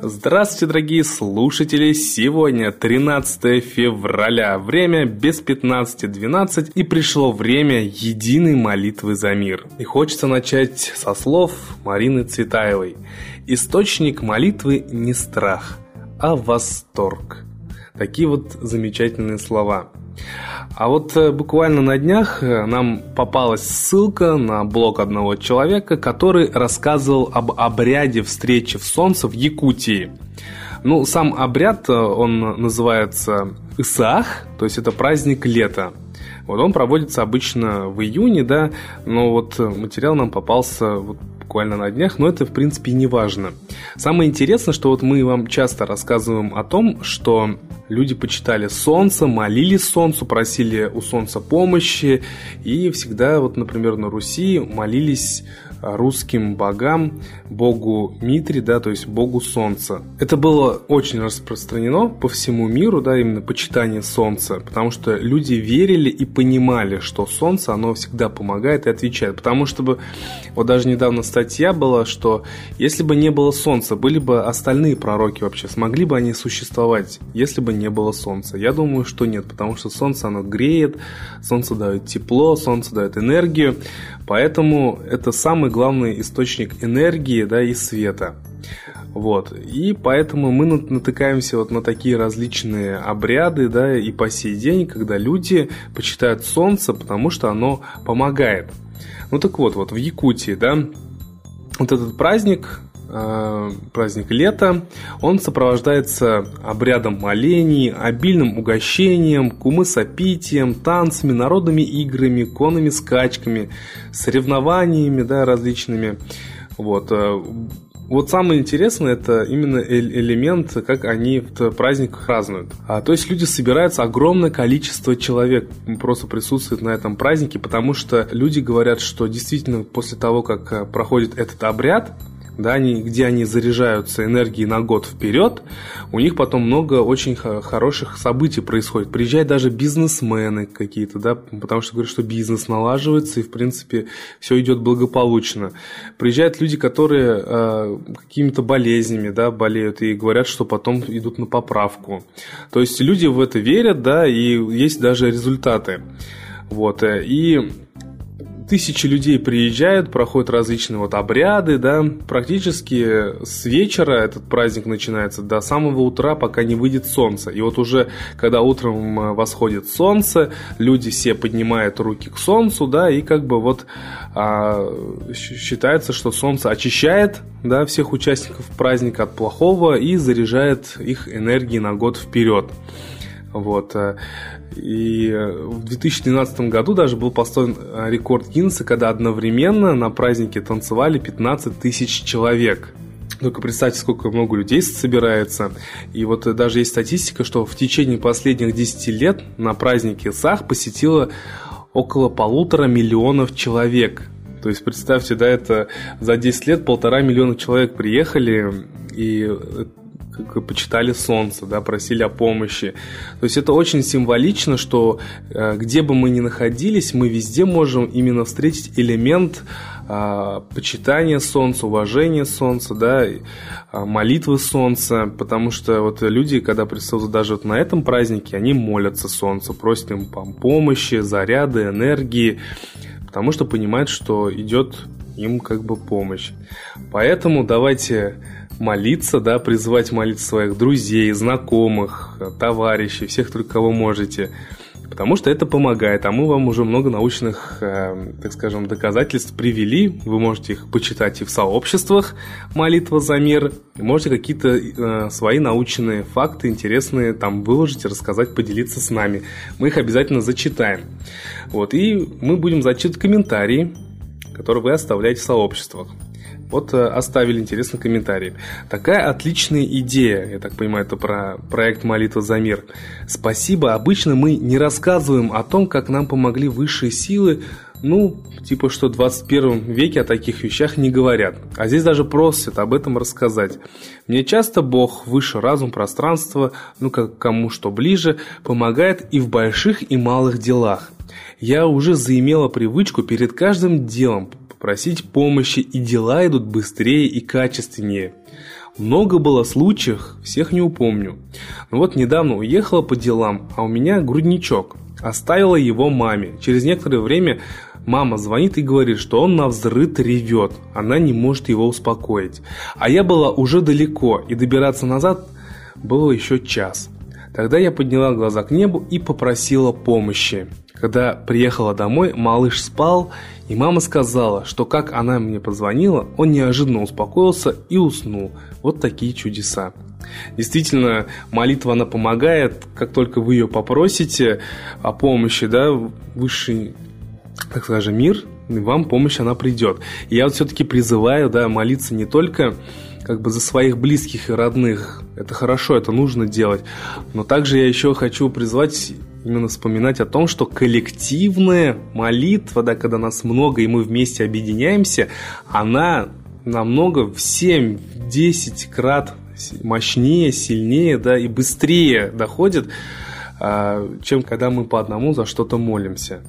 Здравствуйте, дорогие слушатели! Сегодня 13 февраля, время без 15.12 и пришло время единой молитвы за мир. И хочется начать со слов Марины Цветаевой. Источник молитвы не страх, а восторг. Такие вот замечательные слова. А вот э, буквально на днях э, нам попалась ссылка на блог одного человека, который рассказывал об обряде встречи в солнце в Якутии. Ну, сам обряд, э, он называется Исаах, то есть это праздник лета. Вот он проводится обычно в июне, да, но вот материал нам попался вот буквально на днях, но это, в принципе, не важно. Самое интересное, что вот мы вам часто рассказываем о том, что люди почитали солнце, молились солнцу, просили у солнца помощи, и всегда, вот, например, на Руси молились русским богам, богу Митри, да, то есть богу Солнца. Это было очень распространено по всему миру, да, именно почитание Солнца, потому что люди верили и понимали, что Солнце, оно всегда помогает и отвечает. Потому что, вот даже недавно статья была, что если бы не было Солнца, были бы остальные пророки вообще, смогли бы они существовать, если бы не было Солнца? Я думаю, что нет, потому что Солнце, оно греет, Солнце дает тепло, Солнце дает энергию, поэтому это самый главный источник энергии да, и света. Вот. И поэтому мы натыкаемся вот на такие различные обряды, да, и по сей день, когда люди почитают солнце, потому что оно помогает. Ну так вот, вот в Якутии, да, вот этот праздник, э, праздник лета, он сопровождается обрядом молений, обильным угощением, кумысопитием, танцами, народными играми, конными скачками, соревнованиями да, различными. Вот. Э, вот самое интересное это именно элемент, как они в праздниках празднуют. А, то есть люди собираются, огромное количество человек просто присутствует на этом празднике, потому что люди говорят, что действительно после того, как э, проходит этот обряд, да, они, где они заряжаются энергией на год вперед, у них потом много очень хороших событий происходит. Приезжают даже бизнесмены какие-то, да, потому что говорят, что бизнес налаживается и, в принципе, все идет благополучно. Приезжают люди, которые э, какими-то болезнями, да, болеют и говорят, что потом идут на поправку. То есть люди в это верят, да, и есть даже результаты. Вот, э, и тысячи людей приезжают, проходят различные вот обряды, да, практически с вечера этот праздник начинается до самого утра, пока не выйдет солнце. И вот уже, когда утром э, восходит солнце, люди все поднимают руки к солнцу, да, и как бы вот а, считается, что солнце очищает, да, всех участников праздника от плохого и заряжает их энергией на год вперед. Вот. Э, и э, в 2012 году даже был построен э, рекорд Гиннесса, когда одновременно на празднике танцевали 15 тысяч человек. Только представьте, сколько много людей собирается. И вот даже есть статистика, что в течение последних 10 лет на празднике САХ посетило около полутора миллионов человек. То есть представьте, да, это за 10 лет полтора миллиона человек приехали, и как почитали солнце, да, просили о помощи. То есть это очень символично, что э, где бы мы ни находились, мы везде можем именно встретить элемент э, почитания солнца, уважения солнца, да, э, молитвы солнца, потому что вот люди, когда присутствуют даже вот на этом празднике, они молятся солнцу, просят им помощи, заряды, энергии, потому что понимают, что идет им как бы помощь. Поэтому давайте молиться, да, призывать молиться своих друзей, знакомых, товарищей, всех, только кого можете. Потому что это помогает, а мы вам уже много научных, э, так скажем, доказательств привели. Вы можете их почитать и в сообществах «Молитва за мир», и можете какие-то э, свои научные факты интересные там выложить, рассказать, поделиться с нами. Мы их обязательно зачитаем. Вот, и мы будем зачитывать комментарии, которые вы оставляете в сообществах. Вот э, оставили интересный комментарий. Такая отличная идея, я так понимаю, это про проект «Молитва за мир». Спасибо, обычно мы не рассказываем о том, как нам помогли высшие силы, ну, типа, что в 21 веке о таких вещах не говорят. А здесь даже просят об этом рассказать. Мне часто Бог, выше разум, пространство, ну, как кому что ближе, помогает и в больших и малых делах. Я уже заимела привычку перед каждым делом просить помощи, и дела идут быстрее и качественнее. Много было случаев, всех не упомню. Но вот недавно уехала по делам, а у меня грудничок. Оставила его маме. Через некоторое время мама звонит и говорит, что он на взрыв ревет. Она не может его успокоить. А я была уже далеко, и добираться назад было еще час. Тогда я подняла глаза к небу и попросила помощи. Когда приехала домой, малыш спал, и мама сказала, что как она мне позвонила, он неожиданно успокоился и уснул. Вот такие чудеса. Действительно, молитва, она помогает, как только вы ее попросите о помощи, да, высший, так скажем, мир, вам помощь, она придет. И я вот все-таки призываю, да, молиться не только как бы за своих близких и родных. Это хорошо, это нужно делать. Но также я еще хочу призвать именно вспоминать о том, что коллективная молитва, да, когда нас много и мы вместе объединяемся, она намного в 7-10 крат мощнее, сильнее, да, и быстрее доходит, а, чем когда мы по одному за что-то молимся.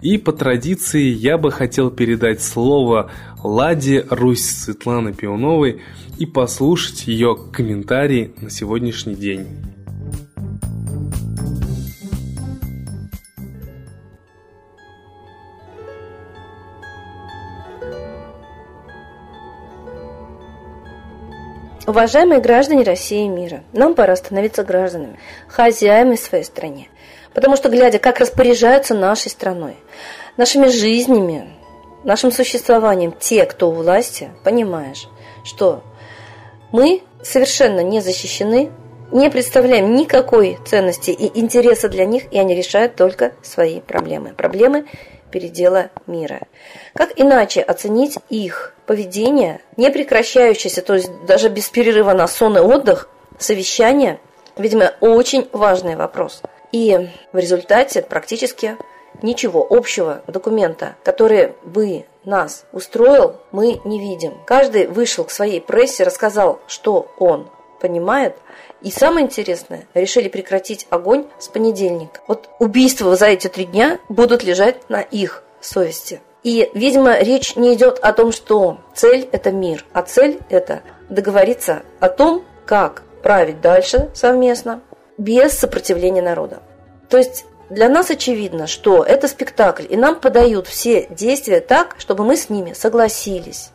И по традиции я бы хотел передать слово Ладе Русь Светланы Пионовой и послушать ее комментарии на сегодняшний день. Уважаемые граждане России и мира, нам пора становиться гражданами, хозяевами в своей стране. Потому что, глядя, как распоряжаются нашей страной, нашими жизнями, нашим существованием те, кто у власти, понимаешь, что мы совершенно не защищены, не представляем никакой ценности и интереса для них, и они решают только свои проблемы. Проблемы передела мира. Как иначе оценить их поведение, не прекращающееся, то есть даже без перерыва на сон и отдых, совещание, видимо, очень важный вопрос. И в результате практически ничего общего документа, который бы нас устроил, мы не видим. Каждый вышел к своей прессе, рассказал, что он понимает. И самое интересное, решили прекратить огонь с понедельника. Вот убийства за эти три дня будут лежать на их совести. И, видимо, речь не идет о том, что цель – это мир, а цель – это договориться о том, как править дальше совместно, без сопротивления народа. То есть для нас очевидно, что это спектакль, и нам подают все действия так, чтобы мы с ними согласились.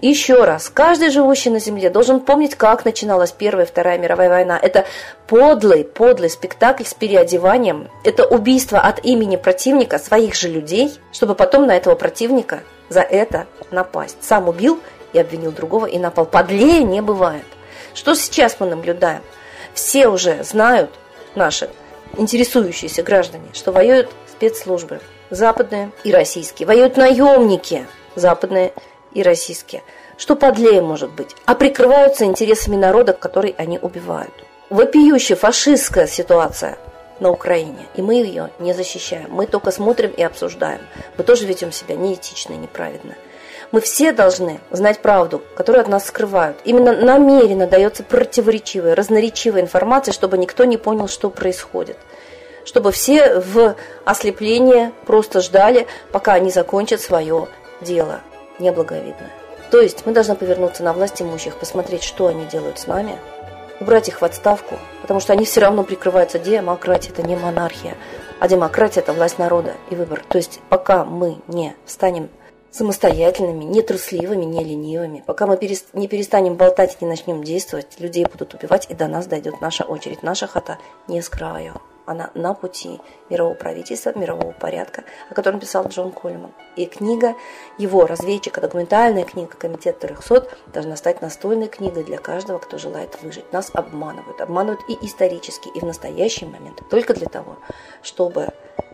Еще раз, каждый живущий на Земле должен помнить, как начиналась Первая и Вторая мировая война. Это подлый, подлый спектакль с переодеванием. Это убийство от имени противника своих же людей, чтобы потом на этого противника за это напасть. Сам убил и обвинил другого и напал. Подлее не бывает. Что сейчас мы наблюдаем? Все уже знают, наши интересующиеся граждане, что воюют спецслужбы западные и российские. Воюют наемники западные и российские. Что подлее может быть? А прикрываются интересами народа, который они убивают. Вопиющая фашистская ситуация на Украине, и мы ее не защищаем. Мы только смотрим и обсуждаем. Мы тоже ведем себя неэтично и неправедно. Мы все должны знать правду, которую от нас скрывают. Именно намеренно дается противоречивая, разноречивая информация, чтобы никто не понял, что происходит. Чтобы все в ослеплении просто ждали, пока они закончат свое дело неблаговидное. То есть мы должны повернуться на власть имущих, посмотреть, что они делают с нами, убрать их в отставку, потому что они все равно прикрываются демократией, это не монархия, а демократия – это власть народа и выбор. То есть пока мы не станем самостоятельными, не трусливыми, не ленивыми, пока мы не перестанем болтать и не начнем действовать, людей будут убивать, и до нас дойдет наша очередь. Наша хата не с краю она на пути мирового правительства, мирового порядка, о котором писал Джон Кольман. И книга его, разведчика, документальная книга «Комитет 300» должна стать настольной книгой для каждого, кто желает выжить. Нас обманывают. Обманывают и исторически, и в настоящий момент. Только для того, чтобы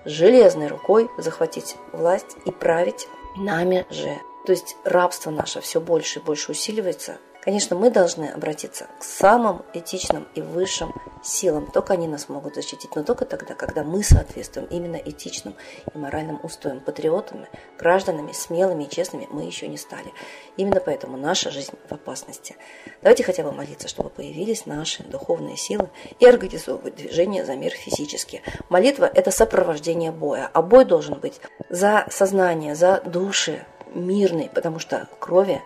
железной рукой захватить власть и править нами же. То есть рабство наше все больше и больше усиливается – Конечно, мы должны обратиться к самым этичным и высшим силам. Только они нас могут защитить, но только тогда, когда мы соответствуем именно этичным и моральным устоям. Патриотами, гражданами, смелыми и честными мы еще не стали. Именно поэтому наша жизнь в опасности. Давайте хотя бы молиться, чтобы появились наши духовные силы и организовывать движение за мир физически. Молитва – это сопровождение боя, а бой должен быть за сознание, за души, мирный, потому что крови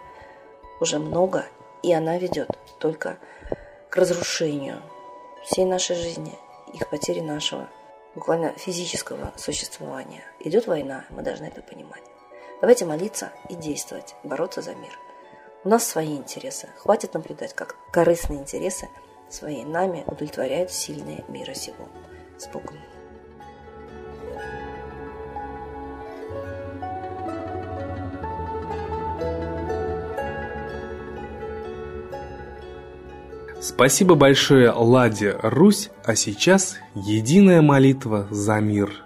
уже много И она ведет только к разрушению всей нашей жизни и к потере нашего буквально физического существования. Идет война, мы должны это понимать. Давайте молиться и действовать, бороться за мир. У нас свои интересы. Хватит наблюдать, как корыстные интересы свои нами удовлетворяют сильные мира сего. С Богом. Спасибо большое Ладе Русь, а сейчас единая молитва за мир –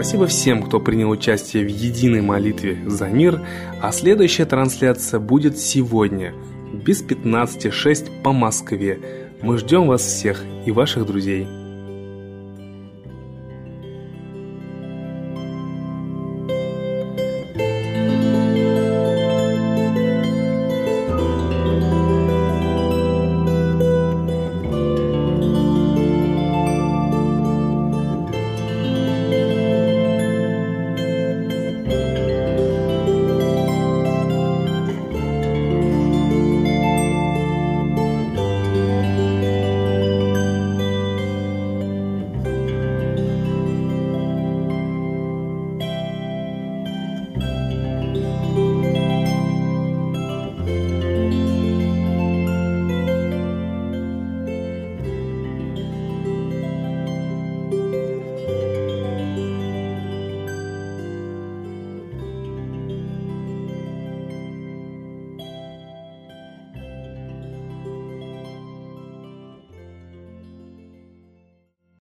Спасибо всем, кто принял участие в единой молитве за мир, а следующая трансляция будет сегодня, без 15.06 по Москве. Мы ждем вас всех и ваших друзей.